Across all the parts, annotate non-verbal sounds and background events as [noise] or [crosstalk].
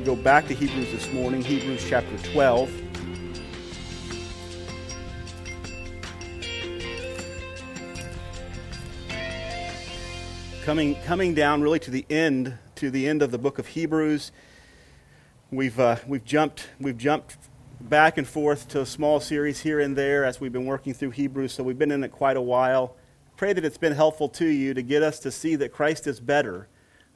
to go back to Hebrews this morning, Hebrews chapter 12. Coming, coming down really to the end, to the end of the book of Hebrews. We've, uh, we've, jumped, we've jumped back and forth to a small series here and there as we've been working through Hebrews, so we've been in it quite a while. Pray that it's been helpful to you to get us to see that Christ is better.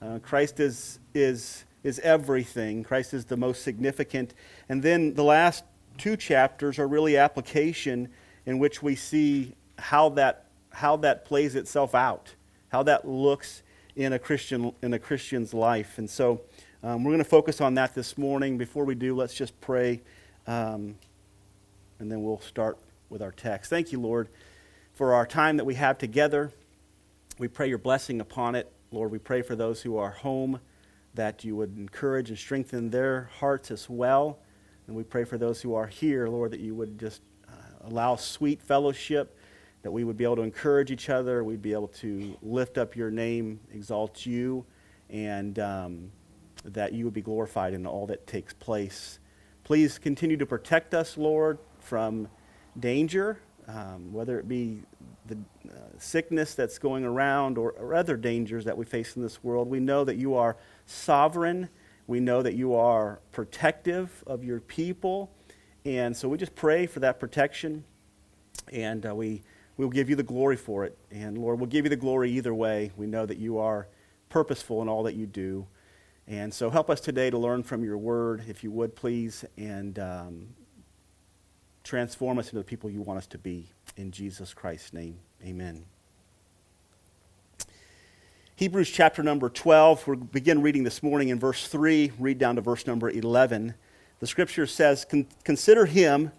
Uh, Christ is, is, is everything. Christ is the most significant. And then the last two chapters are really application in which we see how that, how that plays itself out, how that looks in a, Christian, in a Christian's life. And so um, we're going to focus on that this morning. Before we do, let's just pray, um, and then we'll start with our text. Thank you, Lord for our time that we have together. We pray your blessing upon it. Lord, we pray for those who are home that you would encourage and strengthen their hearts as well. And we pray for those who are here, Lord, that you would just uh, allow sweet fellowship, that we would be able to encourage each other, we'd be able to lift up your name, exalt you, and um, that you would be glorified in all that takes place. Please continue to protect us, Lord, from danger um, whether it be the uh, sickness that's going around or, or, other dangers that we face in this world. We know that you are sovereign. We know that you are protective of your people. And so we just pray for that protection. And uh, we will give you the glory for it. And Lord, we'll give you the glory either way. We know that you are purposeful in all that you do. And so help us today to learn from your word, if you would, please. And um, transform us into the people you want us to be. In Jesus Christ's name, amen. Hebrews chapter number 12, we'll begin reading this morning in verse 3, read down to verse number 11. The scripture says, Consider him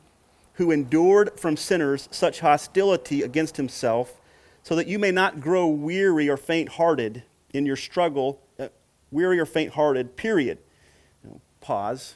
who endured from sinners such hostility against himself, so that you may not grow weary or faint hearted in your struggle, uh, weary or faint hearted, period. You know, pause.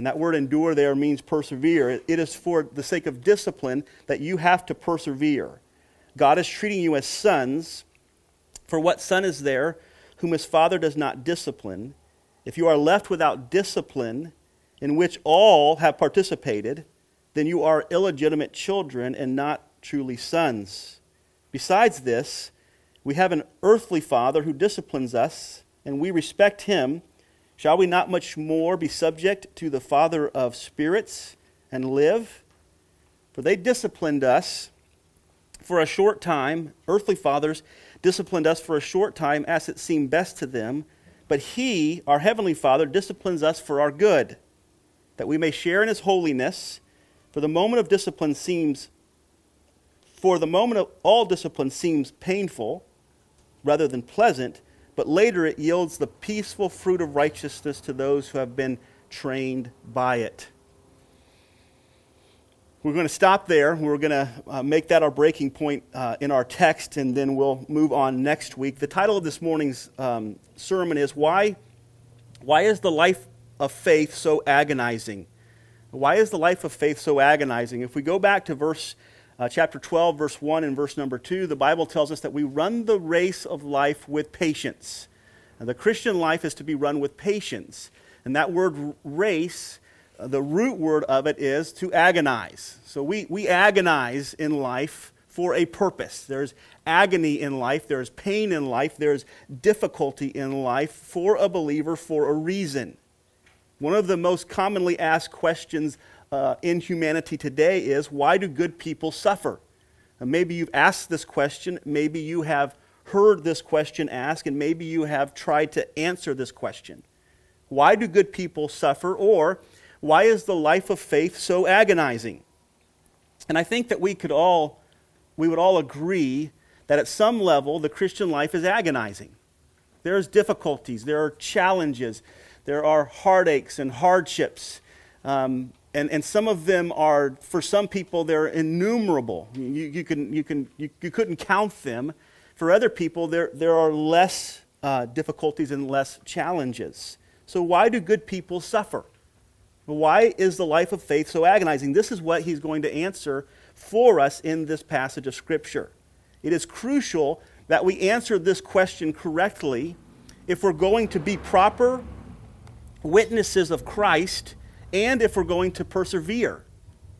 And that word endure there means persevere. It is for the sake of discipline that you have to persevere. God is treating you as sons. For what son is there whom his father does not discipline? If you are left without discipline, in which all have participated, then you are illegitimate children and not truly sons. Besides this, we have an earthly father who disciplines us, and we respect him. Shall we not much more be subject to the Father of spirits and live? For they disciplined us for a short time. Earthly fathers disciplined us for a short time as it seemed best to them. But He, our Heavenly Father, disciplines us for our good, that we may share in His holiness. For the moment of discipline seems, for the moment of all discipline seems painful rather than pleasant but later it yields the peaceful fruit of righteousness to those who have been trained by it. We're going to stop there. We're going to uh, make that our breaking point uh, in our text, and then we'll move on next week. The title of this morning's um, sermon is Why, Why is the Life of Faith So Agonizing? Why is the life of faith so agonizing? If we go back to verse uh, chapter 12, verse 1 and verse number 2, the Bible tells us that we run the race of life with patience. The Christian life is to be run with patience. And that word race, uh, the root word of it is to agonize. So we, we agonize in life for a purpose. There's agony in life, there's pain in life, there's difficulty in life for a believer for a reason. One of the most commonly asked questions uh, in humanity today is why do good people suffer? And maybe you've asked this question, maybe you have heard this question asked, and maybe you have tried to answer this question. Why do good people suffer? Or why is the life of faith so agonizing? And I think that we could all, we would all agree that at some level the Christian life is agonizing. There's difficulties, there are challenges, there are heartaches and hardships. Um, and, and some of them are, for some people, they're innumerable. You, you, can, you, can, you, you couldn't count them. For other people, there, there are less uh, difficulties and less challenges. So, why do good people suffer? Why is the life of faith so agonizing? This is what he's going to answer for us in this passage of Scripture. It is crucial that we answer this question correctly if we're going to be proper witnesses of Christ and if we're going to persevere.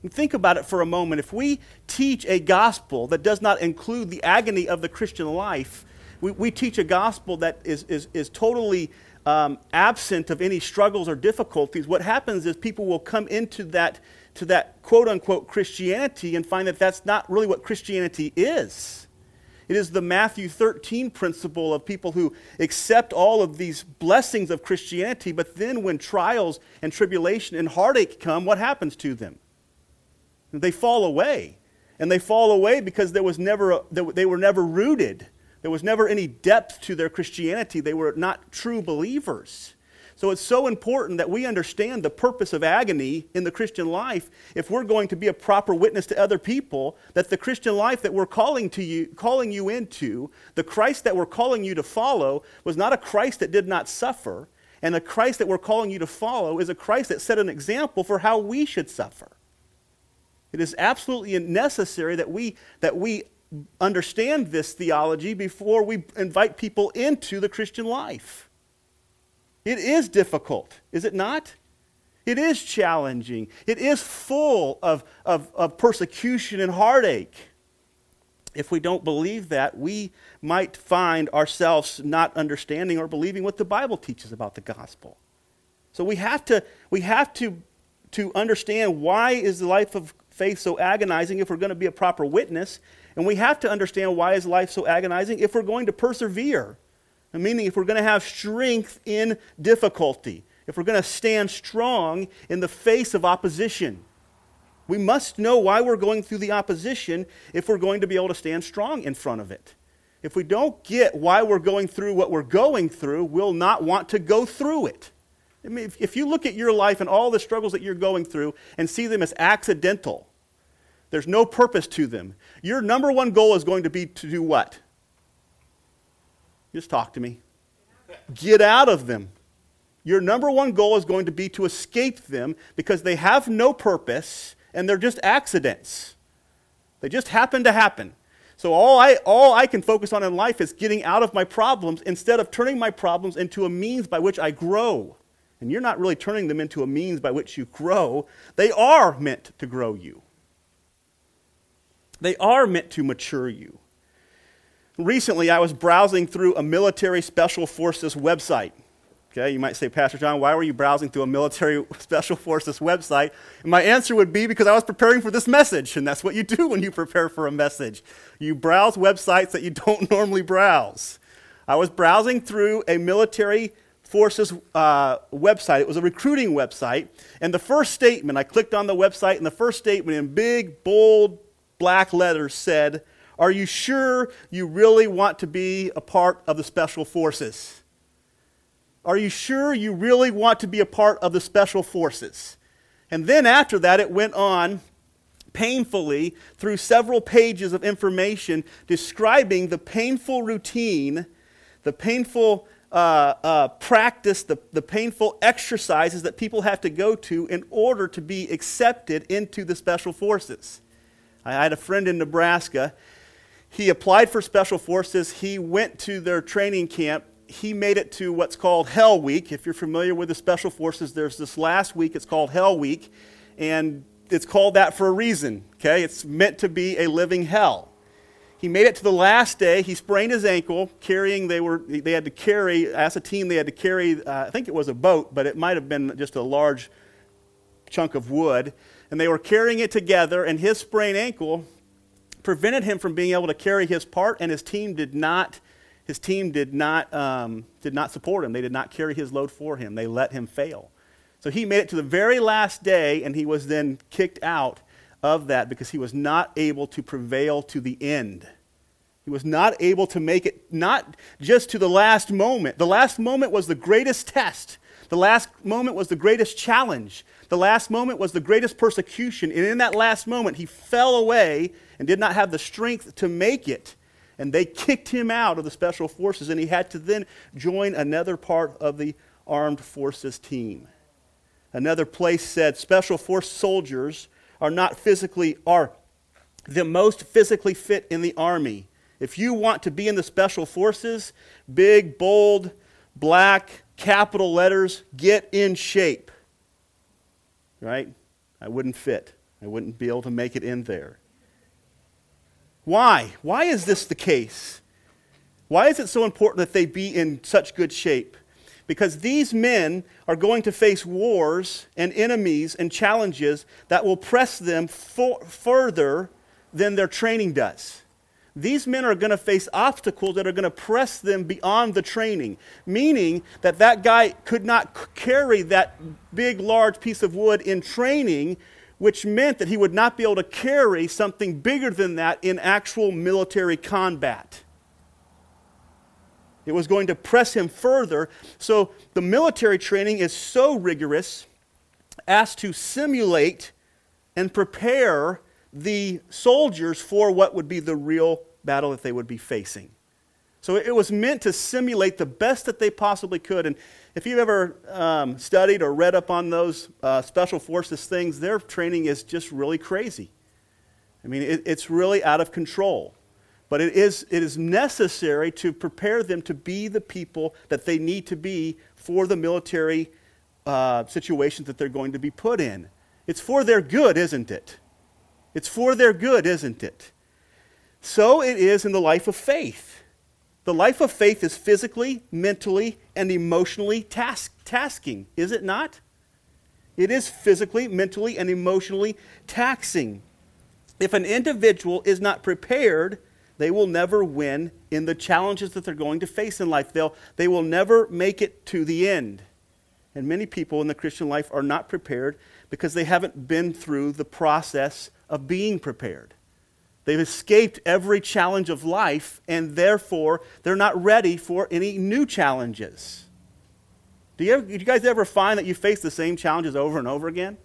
And think about it for a moment. If we teach a gospel that does not include the agony of the Christian life, we, we teach a gospel that is, is, is totally um, absent of any struggles or difficulties, what happens is people will come into that, to that quote unquote Christianity and find that that's not really what Christianity is. It is the Matthew 13 principle of people who accept all of these blessings of Christianity, but then when trials and tribulation and heartache come, what happens to them? They fall away. And they fall away because there was never a, they were never rooted. There was never any depth to their Christianity. They were not true believers. So it's so important that we understand the purpose of agony in the Christian life if we're going to be a proper witness to other people that the Christian life that we're calling to you calling you into, the Christ that we're calling you to follow was not a Christ that did not suffer, and the Christ that we're calling you to follow is a Christ that set an example for how we should suffer. It is absolutely necessary that we that we understand this theology before we invite people into the Christian life. It is difficult, is it not? It is challenging. It is full of, of, of, persecution and heartache. If we don't believe that, we might find ourselves not understanding or believing what the Bible teaches about the gospel. So we have to, we have to, to understand why is the life of faith so agonizing if we're going to be a proper witness. And we have to understand why is life so agonizing if we're going to persevere meaning if we're going to have strength in difficulty, if we're going to stand strong in the face of opposition. We must know why we're going through the opposition if we're going to be able to stand strong in front of it. If we don't get why we're going through what we're going through, we'll not want to go through it. I mean, if, if you look at your life and all the struggles that you're going through and see them as accidental, there's no purpose to them. Your number one goal is going to be to do what? Just talk to me. Get out of them. Your number one goal is going to be to escape them because they have no purpose and they're just accidents. They just happen to happen. So all I, all I can focus on in life is getting out of my problems instead of turning my problems into a means by which I grow. And you're not really turning them into a means by which you grow. They are meant to grow you. They are meant to mature you. Recently, I was browsing through a military special forces website. Okay, you might say, Pastor John, why were you browsing through a military [laughs] special forces website? And my answer would be because I was preparing for this message, and that's what you do [laughs] when you prepare for a message. You browse websites that you [laughs] don't normally browse. I was browsing through a military forces uh, website. It was a recruiting website, and the first statement, I clicked on the website, and the first statement in big, bold, black letters said, are you sure you really want to be a part of the special forces? Are you sure you really want to be a part of the special forces? And then after that, it went on painfully through several pages of information describing the painful routine, the painful uh, uh, practice, the, the painful exercises that people have to go to in order to be accepted into the special forces. I had a friend in Nebraska, he applied for Special Forces. He went to their training camp. He made it to what's called Hell Week. If you're familiar with the Special Forces, there's this last week, it's called Hell Week. And it's called that for a reason, okay? It's meant to be a living hell. He made it to the last day. He sprained his ankle, carrying, they, were, they had to carry, as a team, they had to carry, uh, I think it was a boat, but it might have been just a large chunk of wood. And they were carrying it together, and his sprained ankle prevented him from being able to carry his part, and his team did not. His team did not, um, did not support him. They did not carry his load for him. They let him fail. So he made it to the very last day, and he was then kicked out of that because he was not able to prevail to the end. He was not able to make it, not just to the last moment. The last moment was the greatest test The last moment was the greatest challenge. The last moment was the greatest persecution. And in that last moment, he fell away and did not have the strength to make it. And they kicked him out of the special forces, and he had to then join another part of the armed forces team. Another place said special force soldiers are not physically, are the most physically fit in the army. If you want to be in the special forces, big, bold, black, capital letters, get in shape. Right? I wouldn't fit. I wouldn't be able to make it in there. Why? Why is this the case? Why is it so important that they be in such good shape? Because these men are going to face wars and enemies and challenges that will press them for, further than their training does. These men are going to face obstacles that are going to press them beyond the training, meaning that that guy could not carry that big, large piece of wood in training, which meant that he would not be able to carry something bigger than that in actual military combat. It was going to press him further. So the military training is so rigorous as to simulate and prepare the soldiers for what would be the real battle that they would be facing. So it was meant to simulate the best that they possibly could. And if you've ever um, studied or read up on those uh, special forces things, their training is just really crazy. I mean, it, it's really out of control. But it is, it is necessary to prepare them to be the people that they need to be for the military uh, situations that they're going to be put in. It's for their good, isn't it? It's for their good, isn't it? So it is in the life of faith. The life of faith is physically, mentally, and emotionally task- tasking, is it not? It is physically, mentally, and emotionally taxing. If an individual is not prepared, they will never win in the challenges that they're going to face in life. They'll, they will never make it to the end. And many people in the Christian life are not prepared because they haven't been through the process of being prepared. They've escaped every challenge of life, and therefore they're not ready for any new challenges. Do you, ever, do you guys ever find that you face the same challenges over and over again?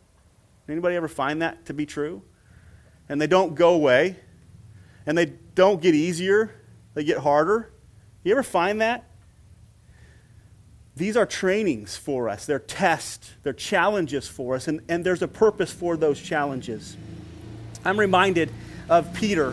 Anybody ever find that to be true? And they don't go away, and they don't get easier, they get harder. You ever find that? These are trainings for us, they're tests, they're challenges for us, and, and there's a purpose for those challenges. I'm reminded of Peter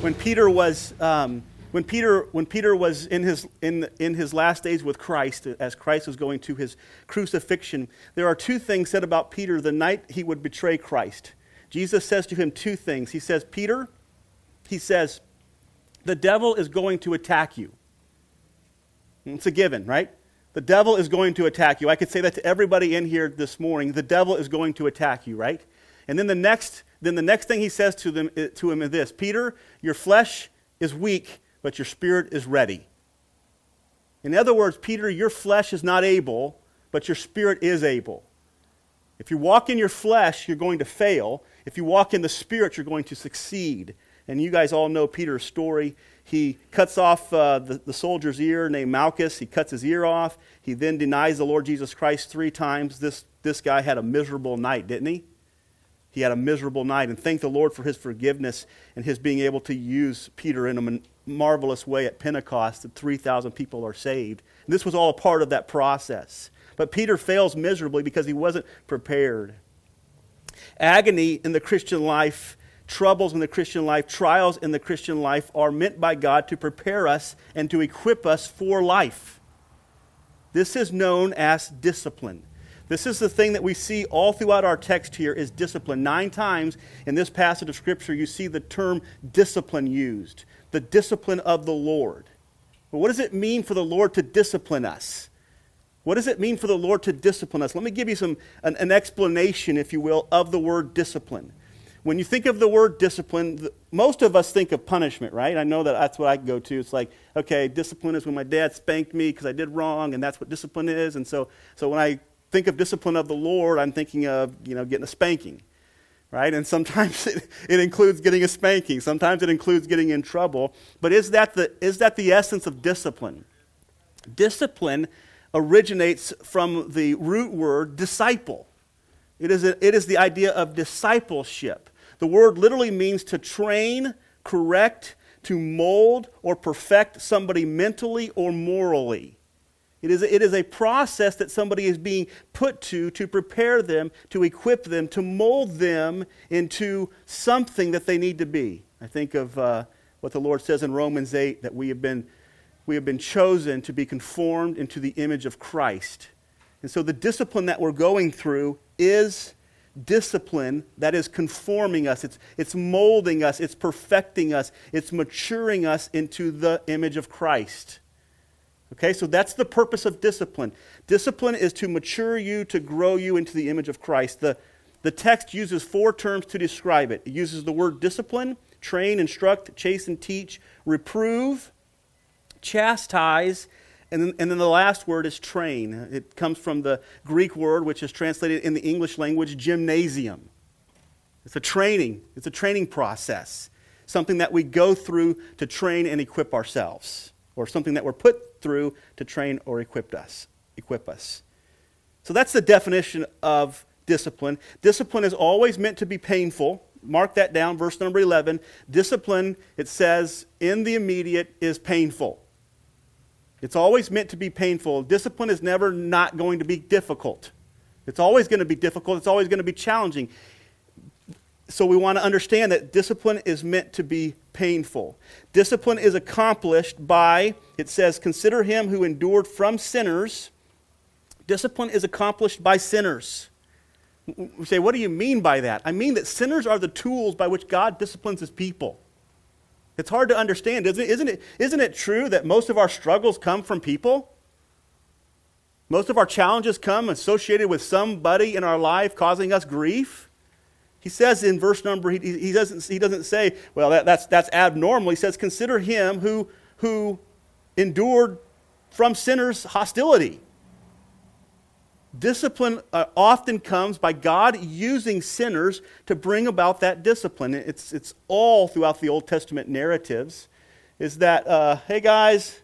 when Peter was. Um, when Peter, when Peter was in his, in, in his last days with Christ, as Christ was going to his crucifixion, there are two things said about Peter the night he would betray Christ. Jesus says to him two things. He says, Peter, he says, the devil is going to attack you. It's a given, right? The devil is going to attack you. I could say that to everybody in here this morning. The devil is going to attack you, right? And then the next then the next thing he says to, them, to him is this Peter, your flesh is weak, but your spirit is ready. In other words, Peter, your flesh is not able, but your spirit is able. If you walk in your flesh, you're going to fail. If you walk in the spirit, you're going to succeed. And you guys all know Peter's story. He cuts off uh, the, the soldier's ear named Malchus. He cuts his ear off. He then denies the Lord Jesus Christ three times. This, this guy had a miserable night, didn't he? He had a miserable night. And thank the Lord for his forgiveness and his being able to use Peter in a marvelous way at Pentecost that 3,000 people are saved. And this was all a part of that process. But Peter fails miserably because he wasn't prepared. Agony in the Christian life, troubles in the Christian life, trials in the Christian life are meant by God to prepare us and to equip us for life. This is known as discipline. This is the thing that we see all throughout our text here is discipline. Nine times in this passage of Scripture, you see the term discipline used. The discipline of the Lord. But what does it mean for the Lord to discipline us? What does it mean for the Lord to discipline us? Let me give you some, an, an explanation, if you will, of the word discipline. When you think of the word discipline, most of us think of punishment, right? I know that that's what I go to. It's like, okay, discipline is when my dad spanked me because I did wrong, and that's what discipline is. And so, so when I think of discipline of the Lord, I'm thinking of, you know, getting a spanking, right? And sometimes [laughs] it, it includes getting a spanking. Sometimes it includes getting in trouble. But is that the, is that the essence of discipline? Discipline originates from the root word disciple. It is, a, it is the idea of discipleship. The word literally means to train, correct, to mold, or perfect somebody mentally or morally. It is, it is a process that somebody is being put to to prepare them, to equip them, to mold them into something that they need to be. I think of uh, what the Lord says in Romans 8 that we have, been, we have been chosen to be conformed into the image of Christ. And so the discipline that we're going through is discipline that is conforming us, it's, it's molding us, it's perfecting us, it's maturing us into the image of Christ. Okay, so that's the purpose of discipline. Discipline is to mature you, to grow you into the image of Christ. The, the text uses four terms to describe it it uses the word discipline, train, instruct, chase, and teach, reprove, chastise, and then, and then the last word is train. It comes from the Greek word, which is translated in the English language, gymnasium. It's a training, it's a training process, something that we go through to train and equip ourselves, or something that we're put through to train or equip us. Equip us. So that's the definition of discipline. Discipline is always meant to be painful. Mark that down, verse number 11. Discipline, it says, in the immediate is painful. It's always meant to be painful. Discipline is never not going to be difficult. It's always going to be difficult. It's always going to be challenging. So we want to understand that discipline is meant to be painful. Discipline is accomplished by, it says, consider him who endured from sinners. Discipline is accomplished by sinners. We say, what do you mean by that? I mean that sinners are the tools by which God disciplines his people. It's hard to understand, isn't it? Isn't it, isn't it true that most of our struggles come from people? Most of our challenges come associated with somebody in our life causing us grief. He says in verse number, he, he, doesn't, he doesn't say, well, that, that's, that's abnormal. He says, consider him who, who endured from sinners' hostility. Discipline uh, often comes by God using sinners to bring about that discipline. It's, it's all throughout the Old Testament narratives. Is that, uh, hey guys,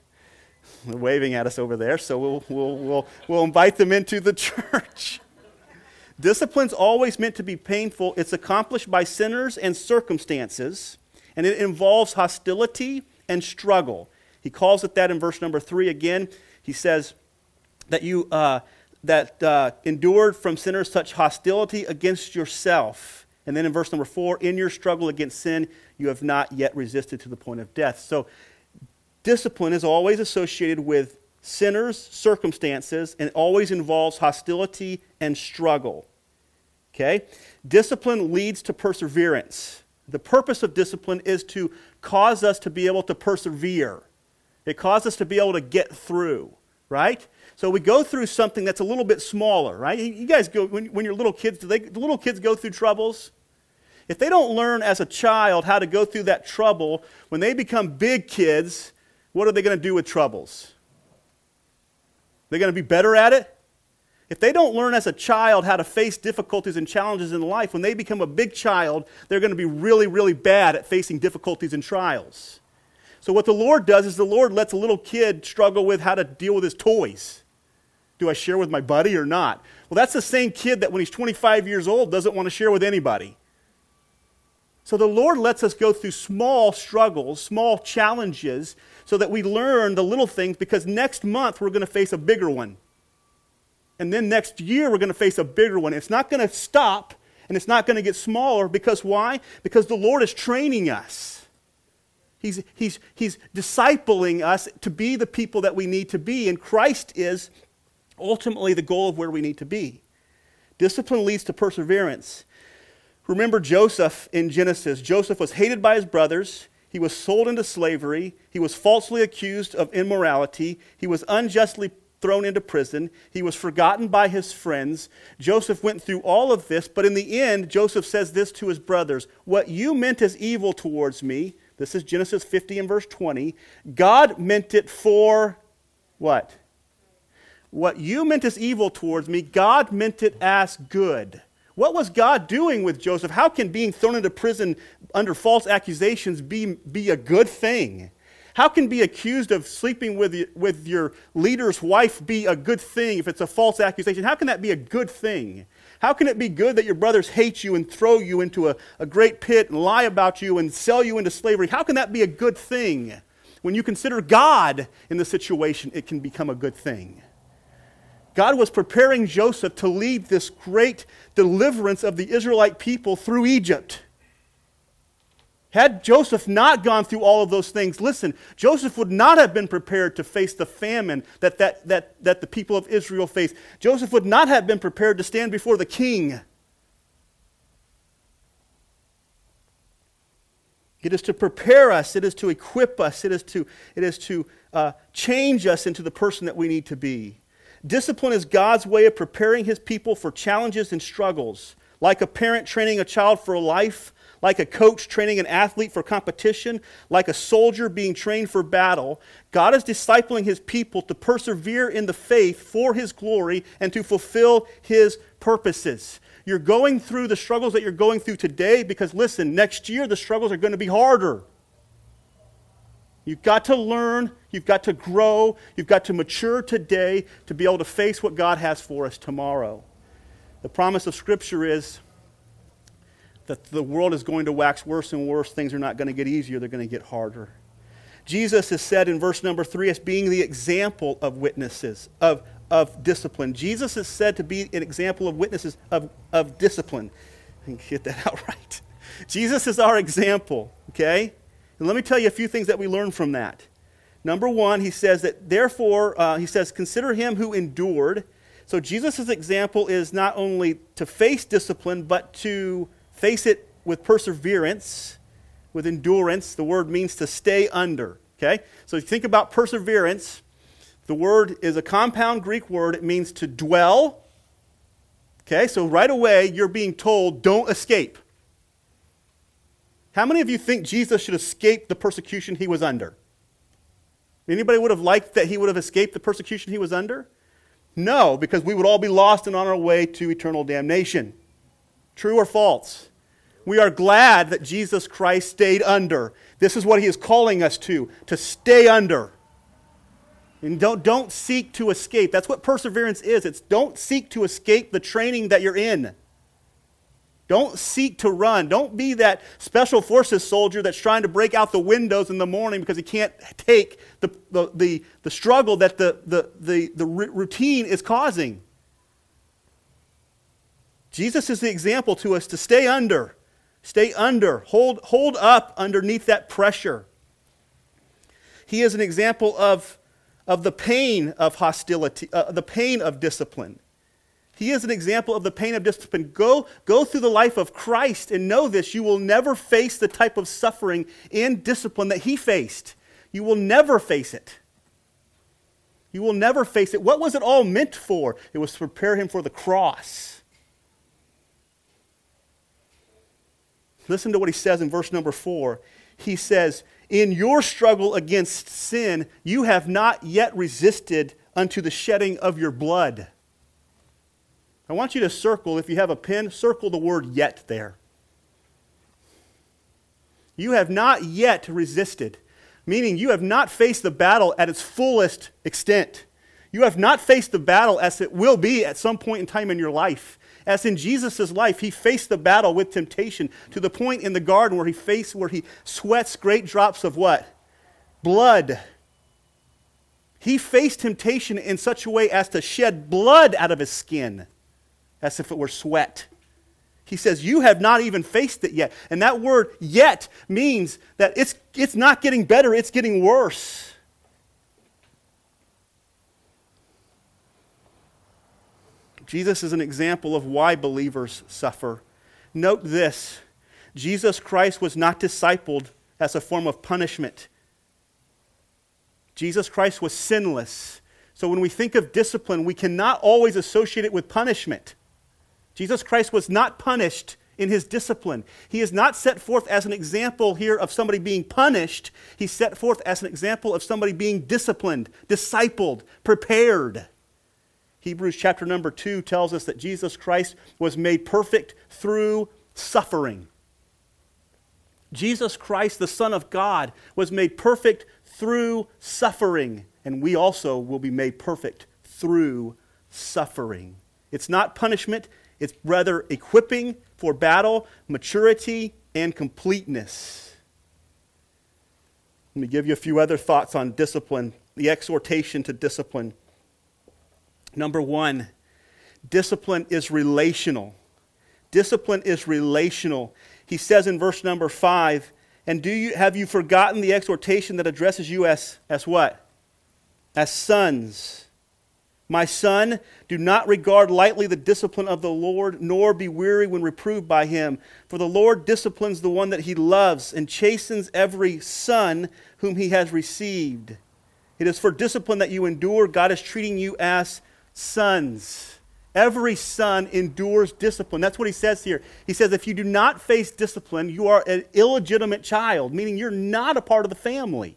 they're waving at us over there, so we'll, we'll, we'll, we'll invite them into the [laughs] church. Discipline's always meant to be painful. It's accomplished by sinners and circumstances, and it involves hostility and struggle. He calls it that in verse number three again. He says that you uh, that uh, endured from sinners such hostility against yourself. And then in verse number four, in your struggle against sin, you have not yet resisted to the point of death. So discipline is always associated with sinners, circumstances, and always involves hostility and struggle. Okay? Discipline leads to perseverance. The purpose of discipline is to cause us to be able to persevere. It causes us to be able to get through, right? So we go through something that's a little bit smaller, right? You guys go, when, when you're little kids, do, they, do little kids go through troubles? If they don't learn as a child how to go through that trouble, when they become big kids, what are they going to do with troubles? They're going to be better at it? If they don't learn as a child how to face difficulties and challenges in life, when they become a big child, they're going to be really, really bad at facing difficulties and trials. So, what the Lord does is the Lord lets a little kid struggle with how to deal with his toys. Do I share with my buddy or not? Well, that's the same kid that when he's 25 years old doesn't want to share with anybody. So, the Lord lets us go through small struggles, small challenges, so that we learn the little things because next month we're going to face a bigger one. And then next year, we're going to face a bigger one. It's not going to stop and it's not going to get smaller because why? Because the Lord is training us. He's, he's, he's discipling us to be the people that we need to be, and Christ is ultimately the goal of where we need to be. Discipline leads to perseverance. Remember Joseph in Genesis. Joseph was hated by his brothers. He was sold into slavery. He was falsely accused of immorality. He was unjustly thrown into prison. He was forgotten by his friends. Joseph went through all of this, but in the end, Joseph says this to his brothers What you meant as evil towards me, this is Genesis 50 and verse 20, God meant it for what? What you meant as evil towards me, God meant it as good. What was God doing with Joseph? How can being thrown into prison under false accusations be, be a good thing? How can be accused of sleeping with, with your leader's wife be a good thing if it's a false accusation? How can that be a good thing? How can it be good that your brothers hate you and throw you into a, a great pit and lie about you and sell you into slavery? How can that be a good thing? When you consider God in the situation, it can become a good thing. God was preparing Joseph to lead this great deliverance of the Israelite people through Egypt. Had Joseph not gone through all of those things, listen, Joseph would not have been prepared to face the famine that, that, that, that the people of Israel faced. Joseph would not have been prepared to stand before the king. It is to prepare us, it is to equip us, it is to, it is to uh, change us into the person that we need to be. Discipline is God's way of preparing his people for challenges and struggles. Like a parent training a child for life, like a coach training an athlete for competition, like a soldier being trained for battle, God is discipling his people to persevere in the faith for his glory and to fulfill his purposes. You're going through the struggles that you're going through today because, listen, next year the struggles are going to be harder. You've got to learn, you've got to grow, you've got to mature today to be able to face what God has for us tomorrow. The promise of Scripture is that the world is going to wax worse and worse. Things are not going to get easier, they're going to get harder. Jesus is said in verse number three as being the example of witnesses, of, of discipline. Jesus is said to be an example of witnesses of, of discipline. Can get that [laughs] out right. Jesus is our example, okay? And let me tell you a few things that we learn from that. Number one, he says that, therefore, uh, he says, consider him who endured. So Jesus' example is not only to face discipline, but to Face it with perseverance, with endurance. The word means to stay under. Okay? So if you think about perseverance. The word is a compound Greek word. It means to dwell. Okay? So right away, you're being told, don't escape. How many of you think Jesus should escape the persecution he was under? Anybody would have liked that he would have escaped the persecution he was under? No, because we would all be lost and on our way to eternal damnation. True or false? We are glad that Jesus Christ stayed under. This is what he is calling us to, to stay under. And don't, don't seek to escape. That's what perseverance is. It's don't seek to escape the training that you're in. Don't seek to run. Don't be that special forces soldier that's trying to break out the windows in the morning because he can't take the, the, the, the struggle that the, the, the, the routine is causing. Jesus is the example to us to stay under. Stay under. Hold, hold up underneath that pressure. He is an example of, of the pain of hostility, uh, the pain of discipline. He is an example of the pain of discipline. Go, go through the life of Christ and know this. You will never face the type of suffering in discipline that he faced. You will never face it. You will never face it. What was it all meant for? It was to prepare him for the cross. Listen to what he says in verse number four. He says, In your struggle against sin, you have not yet resisted unto the shedding of your blood. I want you to circle, if you have a pen, circle the word yet there. You have not yet resisted, meaning you have not faced the battle at its fullest extent. You have not faced the battle as it will be at some point in time in your life. As in Jesus' life, he faced the battle with temptation to the point in the garden where he faced, where he sweats great drops of what? Blood. He faced temptation in such a way as to shed blood out of his skin, as if it were sweat. He says, You have not even faced it yet. And that word yet means that it's, it's not getting better, it's getting worse. Jesus is an example of why believers suffer. Note this Jesus Christ was not discipled as a form of punishment. Jesus Christ was sinless. So when we think of discipline, we cannot always associate it with punishment. Jesus Christ was not punished in his discipline. He is not set forth as an example here of somebody being punished. He's set forth as an example of somebody being disciplined, discipled, prepared. Hebrews chapter number 2 tells us that Jesus Christ was made perfect through suffering. Jesus Christ, the Son of God, was made perfect through suffering, and we also will be made perfect through suffering. It's not punishment, it's rather equipping for battle, maturity, and completeness. Let me give you a few other thoughts on discipline, the exhortation to discipline. Number one, discipline is relational. Discipline is relational. He says in verse number five, and do you have you forgotten the exhortation that addresses you as, as what? As sons. My son, do not regard lightly the discipline of the Lord, nor be weary when reproved by him. For the Lord disciplines the one that he loves and chastens every son whom he has received. It is for discipline that you endure. God is treating you as sons. Every son endures discipline. That's what he says here. He says, if you do not face discipline, you are an illegitimate child, meaning you're not a part of the family.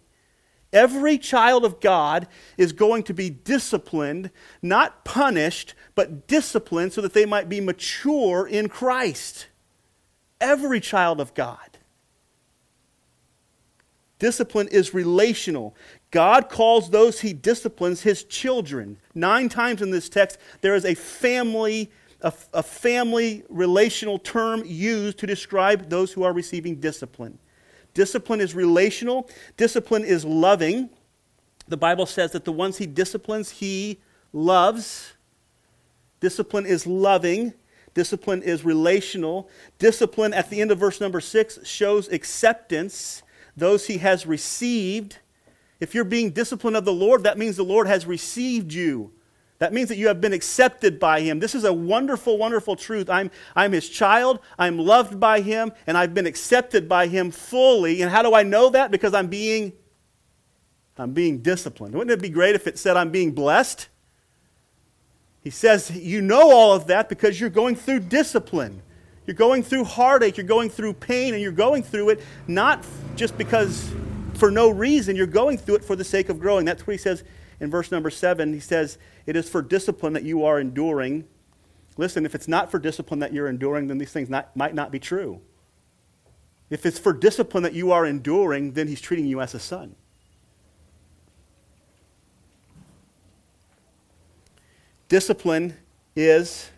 Every child of God is going to be disciplined, not punished, but disciplined so that they might be mature in Christ. Every child of God. Discipline is relational. God calls those he disciplines his children. Nine times in this text, there is a family, a, a family relational term used to describe those who are receiving discipline. Discipline is relational, discipline is loving. The Bible says that the ones he disciplines, he loves. Discipline is loving. Discipline is relational. Discipline, at the end of verse number six, shows acceptance. Those he has received. If you're being disciplined of the Lord, that means the Lord has received you. That means that you have been accepted by him. This is a wonderful, wonderful truth. I'm, I'm his child, I'm loved by him, and I've been accepted by him fully. And how do I know that? Because I'm being I'm being disciplined. Wouldn't it be great if it said I'm being blessed? He says you know all of that because you're going through discipline. You're going through heartache, you're going through pain, and you're going through it not just because for no reason, you're going through it for the sake of growing. That's what he says in verse number seven, he says, It is for discipline that you are enduring. Listen, if it's not for discipline that you're enduring, then these things not, might not be true. If it's for discipline that you are enduring, then he's treating you as a son. Discipline is,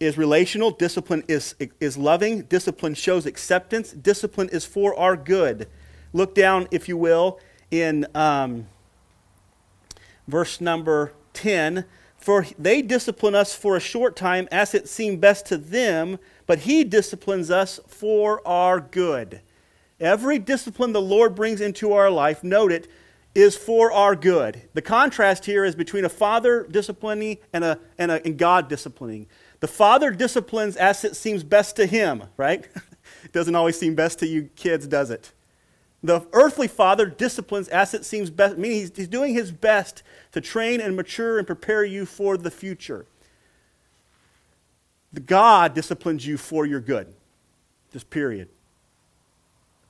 is relational, discipline is, is loving, discipline shows acceptance, discipline is for our good. Look down, if you will, in um, verse number 10 For they discipline us for a short time as it seemed best to them, but he disciplines us for our good. Every discipline the Lord brings into our life, note it, is for our good. The contrast here is between a father disciplining and, a, and, a, and God disciplining. The father disciplines as it seems best to him, right? it [laughs] doesn't always seem best to you kids, does it? The earthly father disciplines as it seems best, meaning he's, he's doing his best to train and mature and prepare you for the future. The God disciplines you for your good. Just period.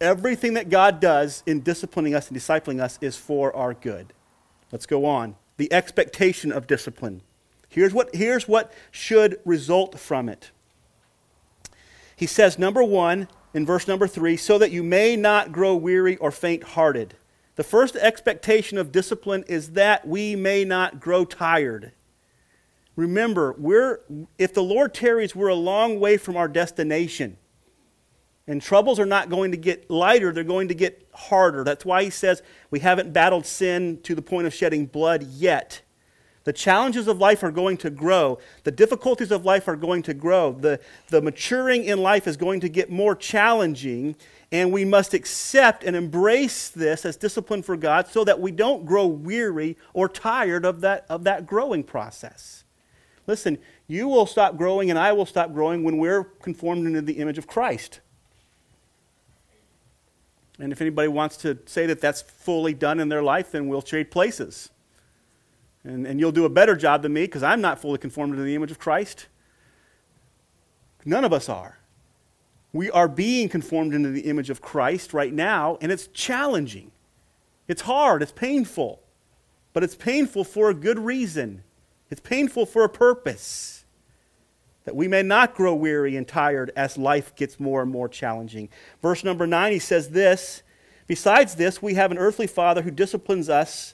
Everything that God does in disciplining us and discipling us is for our good. Let's go on. The expectation of discipline. Here's what, here's what should result from it. He says, number one, in verse number three, so that you may not grow weary or faint hearted. The first expectation of discipline is that we may not grow tired. Remember, we're, if the Lord tarries, we're a long way from our destination. And troubles are not going to get lighter, they're going to get harder. That's why he says we haven't battled sin to the point of shedding blood yet. The challenges of life are going to grow. The difficulties of life are going to grow. The, the maturing in life is going to get more challenging. And we must accept and embrace this as discipline for God so that we don't grow weary or tired of that, of that growing process. Listen, you will stop growing and I will stop growing when we're conformed into the image of Christ. And if anybody wants to say that that's fully done in their life, then we'll trade places. And, and you'll do a better job than me because I'm not fully conformed to the image of Christ. None of us are. We are being conformed into the image of Christ right now, and it's challenging. It's hard, it's painful, but it's painful for a good reason. It's painful for a purpose. that we may not grow weary and tired as life gets more and more challenging. Verse number 9, he says this Besides this, we have an earthly father who disciplines us,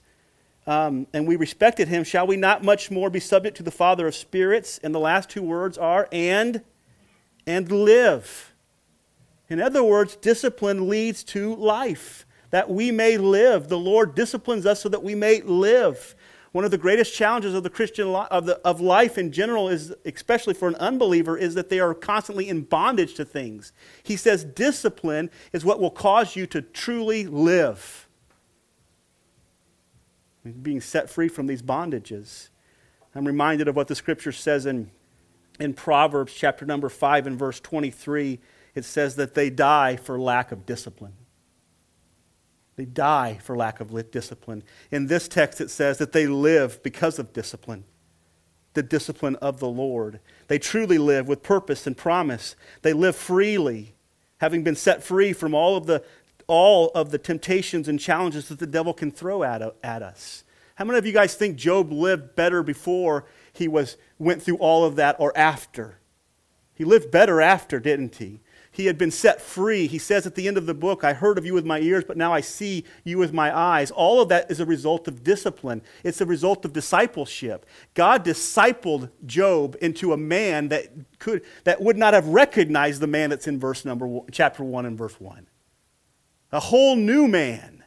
um, and we respected him. Shall we not much more be subject to the Father of spirits? And the last two words are, and, and live. In other words, discipline leads to life, that we may live. The Lord disciplines us so that we may live. One of the greatest challenges of the Christian of, the, of life in general is, especially for an unbeliever, is that they are constantly in bondage to things. He says discipline is what will cause you to truly live. Being set free from these bondages. I'm reminded of what the scripture says in, in Proverbs chapter number 5 and verse 23. It says that they die for lack of discipline. They die for lack of discipline. In this text, it says that they live because of discipline, the discipline of the Lord. They truly live with purpose and promise. They live freely, having been set free from all of the, all of the temptations and challenges that the devil can throw at, at us. How many of you guys think Job lived better before he was, went through all of that or after? He lived better after, didn't he? He had been set free. He says at the end of the book, I heard of you with my ears, but now I see you with my eyes. All of that is a result of discipline, it's a result of discipleship. God discipled Job into a man that, could, that would not have recognized the man that's in verse number one, chapter 1 and verse 1. A whole new man.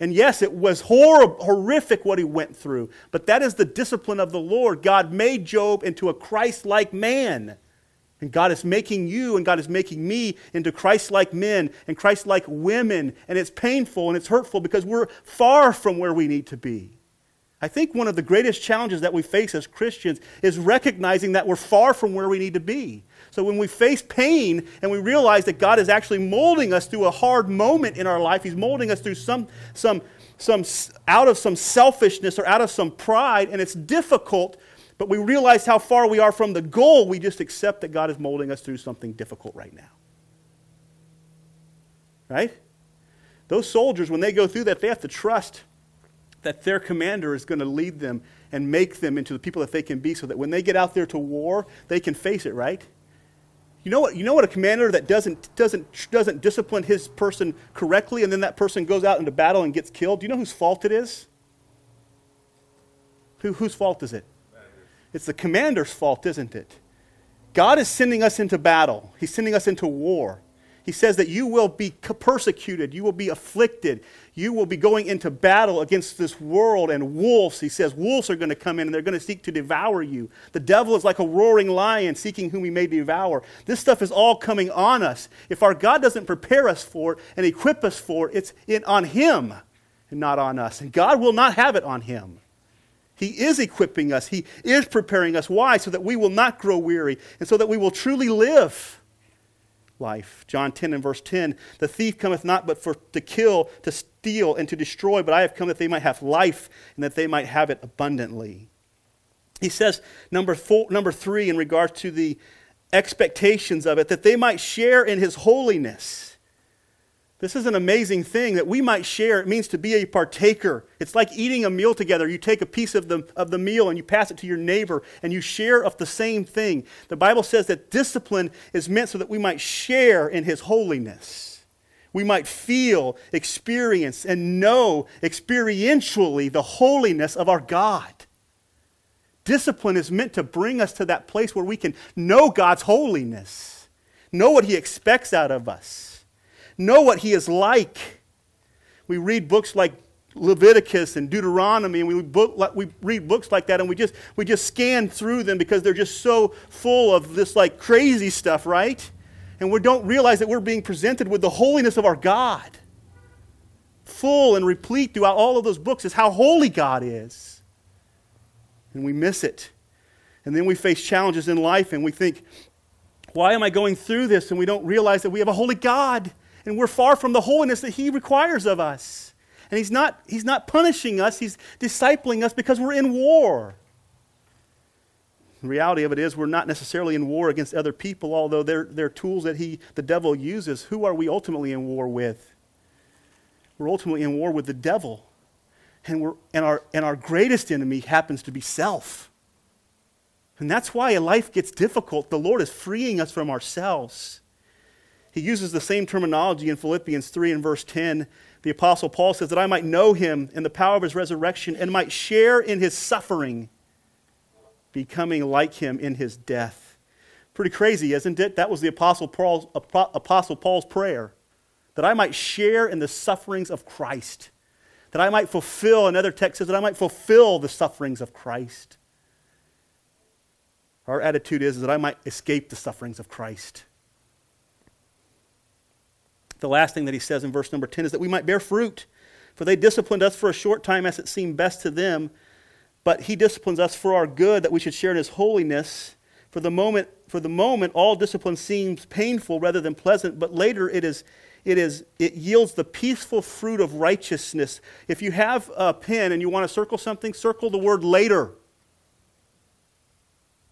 And yes, it was horrible, horrific what he went through, but that is the discipline of the Lord. God made Job into a Christ like man. And God is making you and God is making me into Christ like men and Christ like women. And it's painful and it's hurtful because we're far from where we need to be. I think one of the greatest challenges that we face as Christians is recognizing that we're far from where we need to be. So when we face pain and we realize that God is actually molding us through a hard moment in our life, He's molding us through some, some, some out of some selfishness or out of some pride, and it's difficult but we realize how far we are from the goal. We just accept that God is molding us through something difficult right now. Right? Those soldiers, when they go through that, they have to trust that their commander is going to lead them and make them into the people that they can be so that when they get out there to war, they can face it, right? You know what, you know what a commander that doesn't, doesn't, doesn't discipline his person correctly and then that person goes out into battle and gets killed? Do you know whose fault it is? Who, whose fault is it? It's the commander's fault, isn't it? God is sending us into battle, He's sending us into war. He says that you will be persecuted, you will be afflicted, you will be going into battle against this world and wolves. He says wolves are going to come in and they're going to seek to devour you. The devil is like a roaring lion seeking whom he may devour. This stuff is all coming on us. If our God doesn't prepare us for it and equip us for it, it's in, on him and not on us. And God will not have it on him. He is equipping us. He is preparing us. Why? So that we will not grow weary and so that we will truly live life. John 10 and verse 10 The thief cometh not but for to kill, to steal, and to destroy, but I have come that they might have life and that they might have it abundantly. He says, number, four, number three, in regards to the expectations of it, that they might share in his holiness. This is an amazing thing that we might share. It means to be a partaker. It's like eating a meal together. You take a piece of the, of the meal and you pass it to your neighbor and you share of the same thing. The Bible says that discipline is meant so that we might share in his holiness. We might feel, experience, and know experientially the holiness of our God. Discipline is meant to bring us to that place where we can know God's holiness, know what he expects out of us know what he is like. We read books like Leviticus and Deuteronomy, and we, book, we read books like that, and we just, we just scan through them because they're just so full of this like crazy stuff, right? And we don't realize that we're being presented with the holiness of our God. Full and replete throughout all of those books is how holy God is. And we miss it. And then we face challenges in life and we think, why am I going through this? And we don't realize that we have a holy God and we're far from the holiness that He requires of us. And He's not, he's not punishing us, He's discipling us because we're in war. The reality of it is, we're not necessarily in war against other people, although they're, they're tools that he, the devil uses. Who are we ultimately in war with? We're ultimately in war with the devil. And, we're, and, our, and our greatest enemy happens to be self. And that's why life gets difficult. The Lord is freeing us from ourselves. He uses the same terminology in Philippians 3 and verse 10. The Apostle Paul says, That I might know him in the power of his resurrection and might share in his suffering, becoming like him in his death. Pretty crazy, isn't it? That was the Apostle Paul's, Apostle Paul's prayer. That I might share in the sufferings of Christ. That I might fulfill, another text says, that I might fulfill the sufferings of Christ. Our attitude is that I might escape the sufferings of Christ. The last thing that he says in verse number 10 is that we might bear fruit. For they disciplined us for a short time as it seemed best to them, but he disciplines us for our good, that we should share in his holiness. For the moment, for the moment, all discipline seems painful rather than pleasant, but later it is, it is, it yields the peaceful fruit of righteousness. If you have a pen and you want to circle something, circle the word later.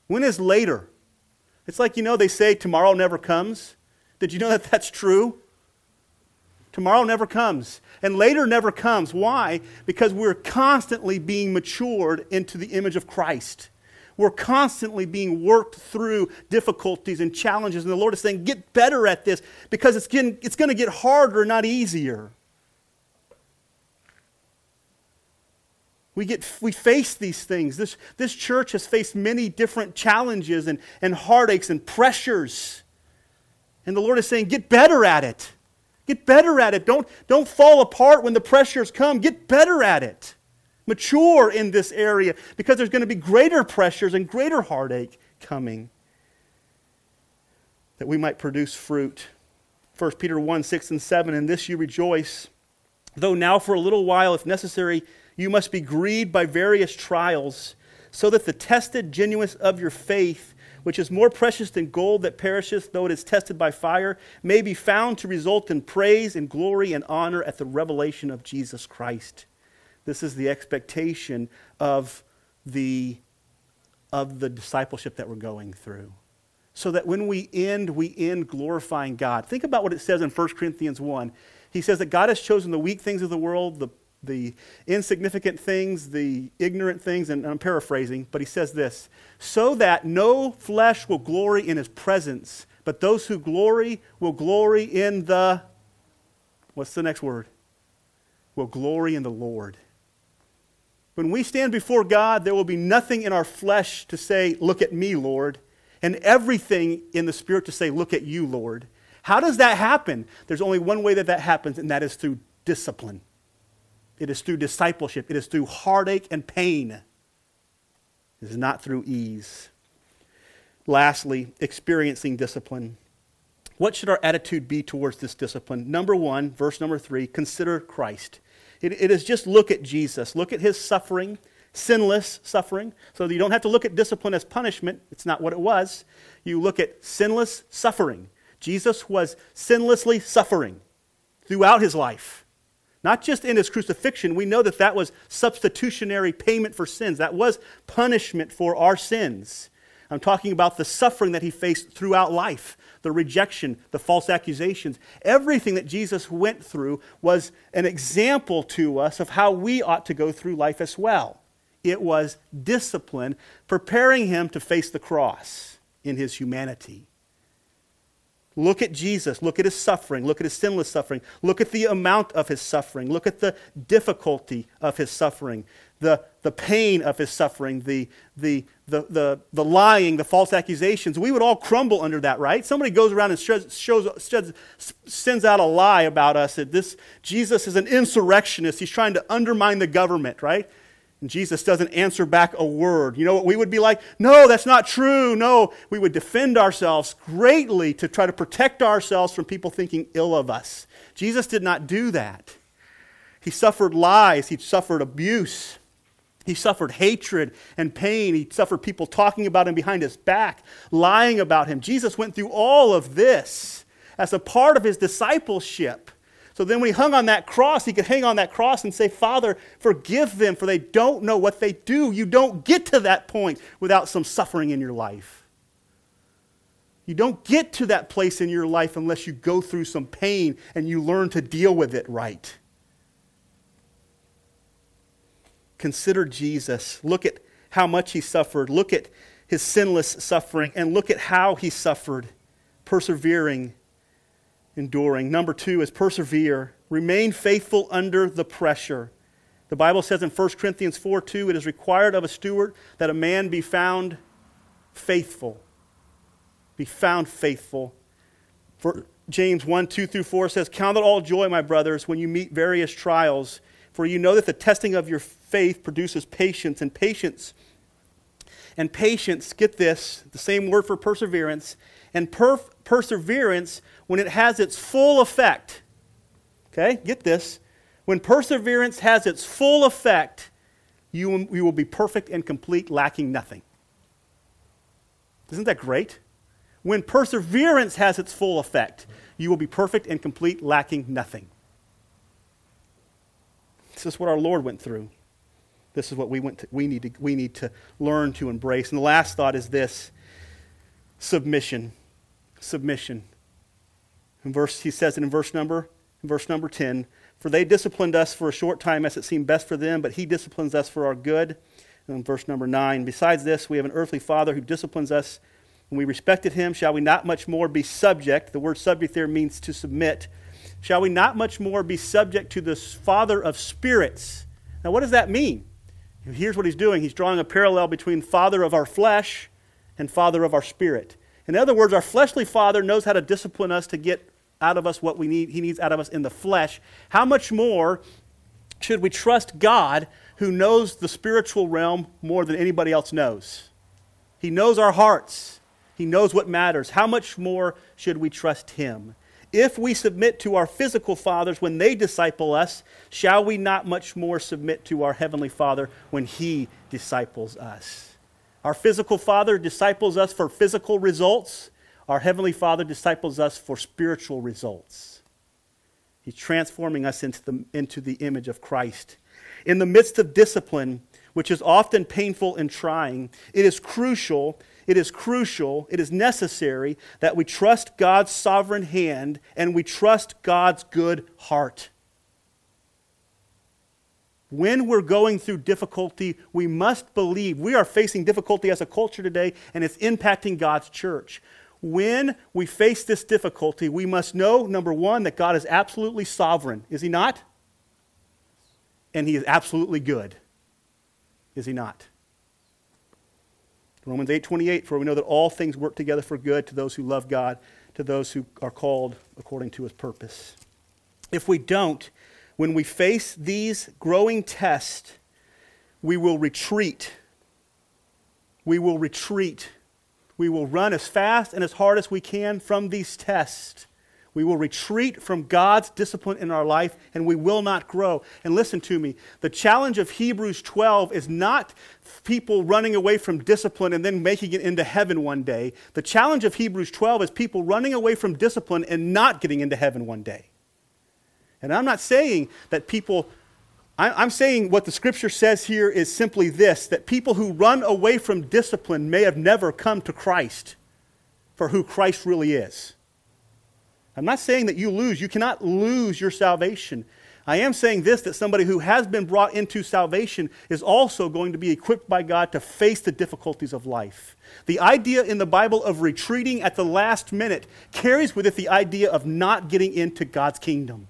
When is later? It's like, you know, they say tomorrow never comes. Did you know that that's true? Tomorrow never comes. And later never comes. Why? Because we're constantly being matured into the image of Christ. We're constantly being worked through difficulties and challenges. And the Lord is saying, get better at this because it's, getting, it's going to get harder, not easier. We, get, we face these things. This, this church has faced many different challenges and, and heartaches and pressures. And the Lord is saying, get better at it. Get better at it. Don't, don't fall apart when the pressures come. Get better at it. Mature in this area because there's going to be greater pressures and greater heartache coming. That we might produce fruit. 1 Peter 1 6 and 7, In this you rejoice, though now for a little while, if necessary, you must be grieved by various trials, so that the tested genuineness of your faith which is more precious than gold that perisheth, though it is tested by fire, may be found to result in praise and glory and honor at the revelation of Jesus Christ. This is the expectation of the, of the discipleship that we're going through. So that when we end, we end glorifying God. Think about what it says in 1 Corinthians 1. He says that God has chosen the weak things of the world, the the insignificant things, the ignorant things, and I'm paraphrasing, but he says this so that no flesh will glory in his presence, but those who glory will glory in the, what's the next word? Will glory in the Lord. When we stand before God, there will be nothing in our flesh to say, Look at me, Lord, and everything in the Spirit to say, Look at you, Lord. How does that happen? There's only one way that that happens, and that is through discipline. It is through discipleship. It is through heartache and pain. It is not through ease. Lastly, experiencing discipline. What should our attitude be towards this discipline? Number one, verse number three, consider Christ. It, it is just look at Jesus. Look at his suffering, sinless suffering. So you don't have to look at discipline as punishment. It's not what it was. You look at sinless suffering. Jesus was sinlessly suffering throughout his life. Not just in his crucifixion, we know that that was substitutionary payment for sins. That was punishment for our sins. I'm talking about the suffering that he faced throughout life, the rejection, the false accusations. Everything that Jesus went through was an example to us of how we ought to go through life as well. It was discipline, preparing him to face the cross in his humanity. Look at Jesus. Look at his suffering. Look at his sinless suffering. Look at the amount of his suffering. Look at the difficulty of his suffering, the, the pain of his suffering, the, the, the, the, the lying, the false accusations. We would all crumble under that, right? Somebody goes around and shows, shows, sends out a lie about us that this Jesus is an insurrectionist. He's trying to undermine the government, right? And Jesus doesn't answer back a word. You know what we would be like? No, that's not true. No, we would defend ourselves greatly to try to protect ourselves from people thinking ill of us. Jesus did not do that. He suffered lies, he suffered abuse, he suffered hatred and pain. He suffered people talking about him behind his back, lying about him. Jesus went through all of this as a part of his discipleship. So then when he hung on that cross, he could hang on that cross and say, Father, forgive them, for they don't know what they do. You don't get to that point without some suffering in your life. You don't get to that place in your life unless you go through some pain and you learn to deal with it right. Consider Jesus. Look at how much he suffered. Look at his sinless suffering and look at how he suffered, persevering, enduring. Number two is persevere, remain faithful under the pressure. The Bible says in 1 Corinthians 4 2, it is required of a steward that a man be found faithful. Be found faithful. For James 1 2 through 4 says, Count it all joy, my brothers, when you meet various trials, for you know that the testing of your faith produces patience, and patience. And patience, get this, the same word for perseverance, and perseverance, when it has its full effect, okay, get this, when perseverance has its full effect, you, you will be perfect and complete, lacking nothing. Isn't that great? When perseverance has its full effect, you will be perfect and complete, lacking nothing. This is what our Lord went through. This is what we, went to, we, need to, we need to learn to embrace. And the last thought is this submission. Submission. In verse, he says it in verse number, in verse number 10 For they disciplined us for a short time as it seemed best for them, but he disciplines us for our good. And in verse number 9 Besides this, we have an earthly father who disciplines us when we respected him, shall we not much more be subject? The word subject there means to submit. Shall we not much more be subject to this Father of spirits? Now, what does that mean? Here's what he's doing he's drawing a parallel between Father of our flesh and Father of our spirit. In other words, our fleshly Father knows how to discipline us to get out of us what we need, he needs out of us in the flesh. How much more should we trust God who knows the spiritual realm more than anybody else knows? He knows our hearts. He knows what matters. How much more should we trust Him? If we submit to our physical fathers when they disciple us, shall we not much more submit to our Heavenly Father when He disciples us? Our physical Father disciples us for physical results, our Heavenly Father disciples us for spiritual results. He's transforming us into the, into the image of Christ. In the midst of discipline, which is often painful and trying, it is crucial it is crucial, it is necessary that we trust God's sovereign hand and we trust God's good heart. When we're going through difficulty, we must believe we are facing difficulty as a culture today and it's impacting God's church. When we face this difficulty, we must know, number one, that God is absolutely sovereign. Is He not? And He is absolutely good. Is He not? Romans 8:28 for we know that all things work together for good to those who love God, to those who are called according to his purpose. If we don't, when we face these growing tests, we will retreat. We will retreat. We will run as fast and as hard as we can from these tests. We will retreat from God's discipline in our life and we will not grow. And listen to me the challenge of Hebrews 12 is not people running away from discipline and then making it into heaven one day. The challenge of Hebrews 12 is people running away from discipline and not getting into heaven one day. And I'm not saying that people, I'm saying what the scripture says here is simply this that people who run away from discipline may have never come to Christ for who Christ really is. I'm not saying that you lose. You cannot lose your salvation. I am saying this that somebody who has been brought into salvation is also going to be equipped by God to face the difficulties of life. The idea in the Bible of retreating at the last minute carries with it the idea of not getting into God's kingdom.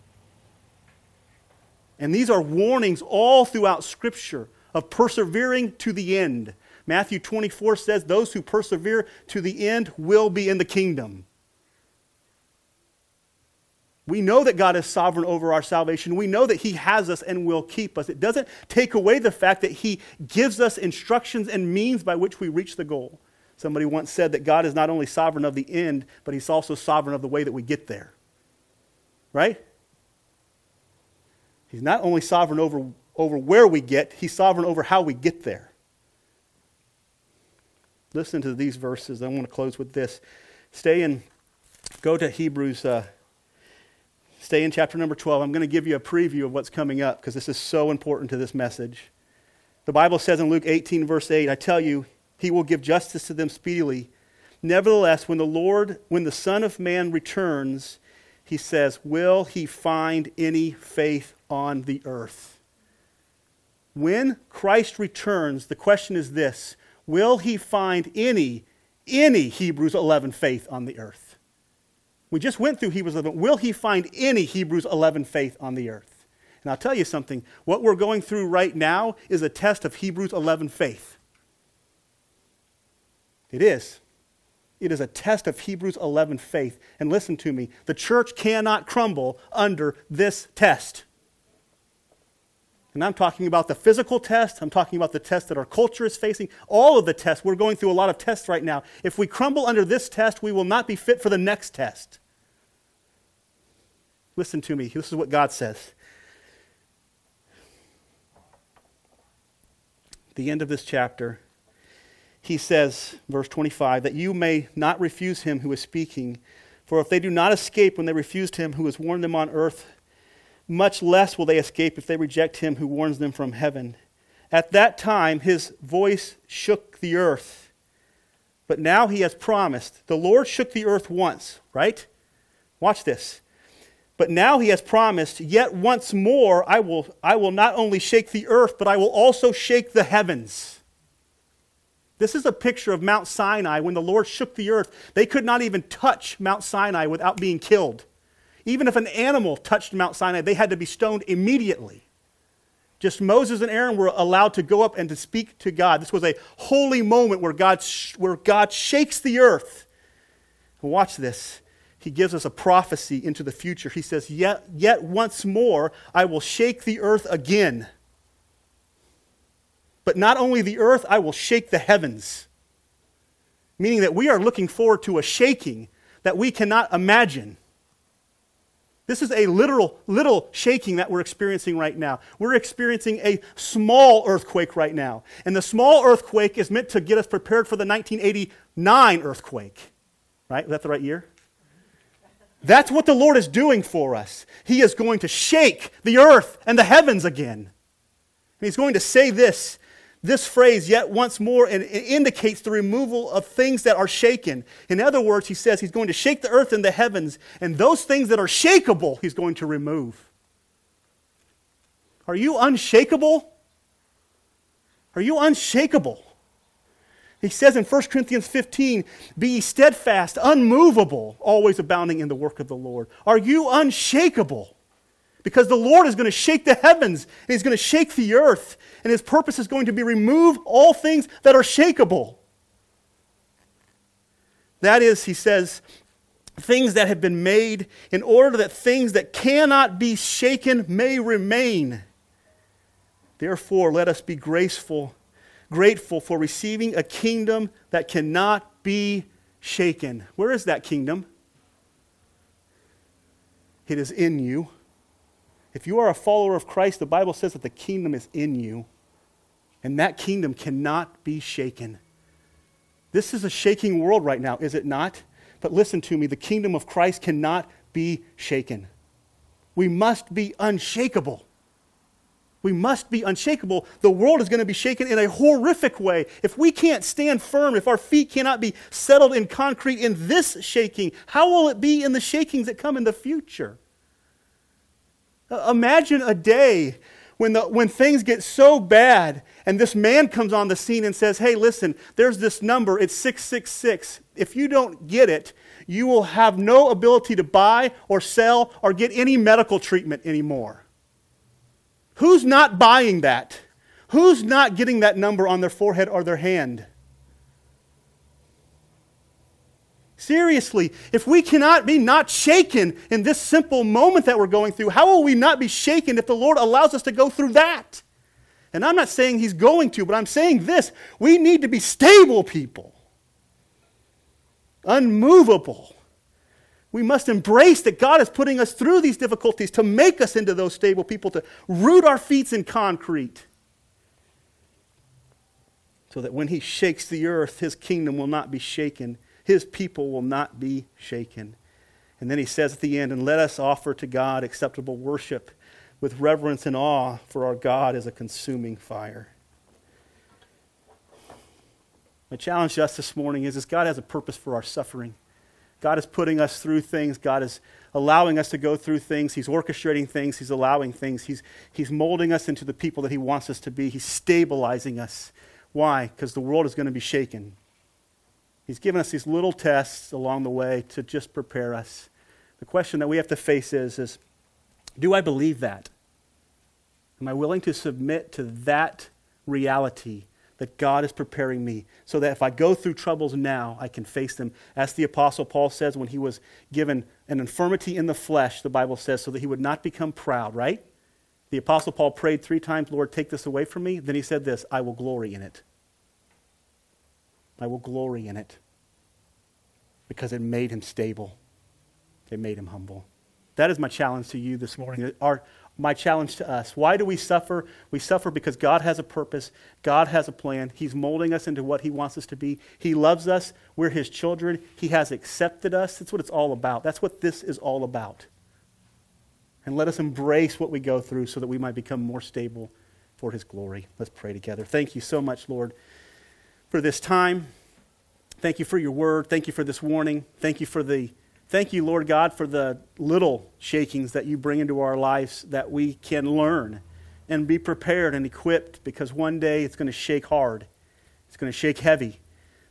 And these are warnings all throughout Scripture of persevering to the end. Matthew 24 says, Those who persevere to the end will be in the kingdom. We know that God is sovereign over our salvation. We know that He has us and will keep us. It doesn't take away the fact that He gives us instructions and means by which we reach the goal. Somebody once said that God is not only sovereign of the end, but He's also sovereign of the way that we get there. Right? He's not only sovereign over, over where we get, He's sovereign over how we get there. Listen to these verses. I want to close with this. Stay in, go to Hebrews. Uh, Stay in chapter number 12. I'm going to give you a preview of what's coming up because this is so important to this message. The Bible says in Luke 18, verse 8, I tell you, he will give justice to them speedily. Nevertheless, when the Lord, when the Son of Man returns, he says, Will he find any faith on the earth? When Christ returns, the question is this will he find any, any Hebrews 11 faith on the earth? We just went through Hebrews 11. Will he find any Hebrews 11 faith on the earth? And I'll tell you something. What we're going through right now is a test of Hebrews 11 faith. It is. It is a test of Hebrews 11 faith. And listen to me the church cannot crumble under this test. And I'm talking about the physical test. I'm talking about the test that our culture is facing. All of the tests. We're going through a lot of tests right now. If we crumble under this test, we will not be fit for the next test. Listen to me. This is what God says. the end of this chapter, he says, verse 25, that you may not refuse him who is speaking. For if they do not escape when they refused him who has warned them on earth, much less will they escape if they reject him who warns them from heaven. At that time, his voice shook the earth. But now he has promised. The Lord shook the earth once, right? Watch this. But now he has promised, yet once more I will, I will not only shake the earth, but I will also shake the heavens. This is a picture of Mount Sinai when the Lord shook the earth. They could not even touch Mount Sinai without being killed. Even if an animal touched Mount Sinai, they had to be stoned immediately. Just Moses and Aaron were allowed to go up and to speak to God. This was a holy moment where God, where God shakes the earth. Watch this. He gives us a prophecy into the future. He says, Yet, yet once more I will shake the earth again. But not only the earth, I will shake the heavens. Meaning that we are looking forward to a shaking that we cannot imagine. This is a literal, little shaking that we're experiencing right now. We're experiencing a small earthquake right now. And the small earthquake is meant to get us prepared for the 1989 earthquake. Right? Is that the right year? That's what the Lord is doing for us. He is going to shake the earth and the heavens again. And He's going to say this this phrase, yet once more, it indicates the removal of things that are shaken. In other words, he says he's going to shake the earth and the heavens, and those things that are shakable, he's going to remove. Are you unshakable? Are you unshakable? He says in 1 Corinthians 15, Be ye steadfast, unmovable, always abounding in the work of the Lord. Are you unshakable? Because the Lord is going to shake the heavens, and He's going to shake the earth, and His purpose is going to be remove all things that are shakable. That is, He says, things that have been made in order that things that cannot be shaken may remain. Therefore, let us be graceful, grateful for receiving a kingdom that cannot be shaken. Where is that kingdom? It is in you. If you are a follower of Christ, the Bible says that the kingdom is in you, and that kingdom cannot be shaken. This is a shaking world right now, is it not? But listen to me the kingdom of Christ cannot be shaken. We must be unshakable. We must be unshakable. The world is going to be shaken in a horrific way. If we can't stand firm, if our feet cannot be settled in concrete in this shaking, how will it be in the shakings that come in the future? Imagine a day when, the, when things get so bad and this man comes on the scene and says, Hey, listen, there's this number, it's 666. If you don't get it, you will have no ability to buy or sell or get any medical treatment anymore. Who's not buying that? Who's not getting that number on their forehead or their hand? Seriously, if we cannot be not shaken in this simple moment that we're going through, how will we not be shaken if the Lord allows us to go through that? And I'm not saying He's going to, but I'm saying this we need to be stable people, unmovable. We must embrace that God is putting us through these difficulties to make us into those stable people, to root our feet in concrete. So that when He shakes the earth, His kingdom will not be shaken his people will not be shaken. And then he says at the end, and let us offer to God acceptable worship with reverence and awe, for our God is a consuming fire. My challenge to us this morning is, is God has a purpose for our suffering. God is putting us through things. God is allowing us to go through things. He's orchestrating things. He's allowing things. He's, he's molding us into the people that He wants us to be. He's stabilizing us. Why? Because the world is going to be shaken. He's given us these little tests along the way to just prepare us. The question that we have to face is, is do I believe that? Am I willing to submit to that reality that God is preparing me so that if I go through troubles now, I can face them? As the Apostle Paul says when he was given an infirmity in the flesh, the Bible says, so that he would not become proud, right? The Apostle Paul prayed three times, Lord, take this away from me. Then he said this, I will glory in it. I will glory in it because it made him stable. It made him humble. That is my challenge to you this morning. Our, my challenge to us. Why do we suffer? We suffer because God has a purpose. God has a plan. He's molding us into what He wants us to be. He loves us. We're His children. He has accepted us. That's what it's all about. That's what this is all about. And let us embrace what we go through so that we might become more stable for His glory. Let's pray together. Thank you so much, Lord, for this time. Thank you for your word. Thank you for this warning. Thank you for the Thank you, Lord God, for the little shakings that you bring into our lives that we can learn and be prepared and equipped because one day it's going to shake hard. It's going to shake heavy.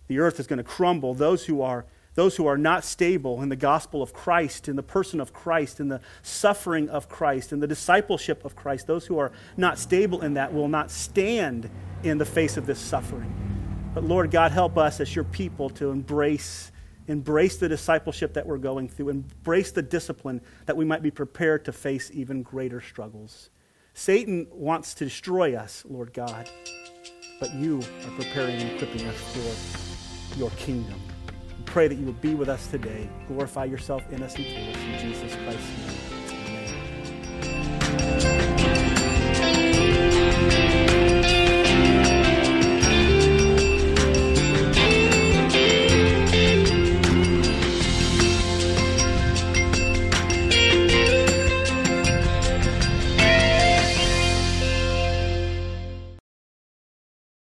The earth is going to crumble. Those who are those who are not stable in the gospel of Christ, in the person of Christ, in the suffering of Christ, in the discipleship of Christ, those who are not stable in that will not stand in the face of this suffering. But Lord God, help us as your people to embrace embrace the discipleship that we're going through, embrace the discipline that we might be prepared to face even greater struggles. Satan wants to destroy us, Lord God, but you are preparing and equipping us for your kingdom. We pray that you will be with us today. Glorify yourself in us and through us. In Jesus Christ's name.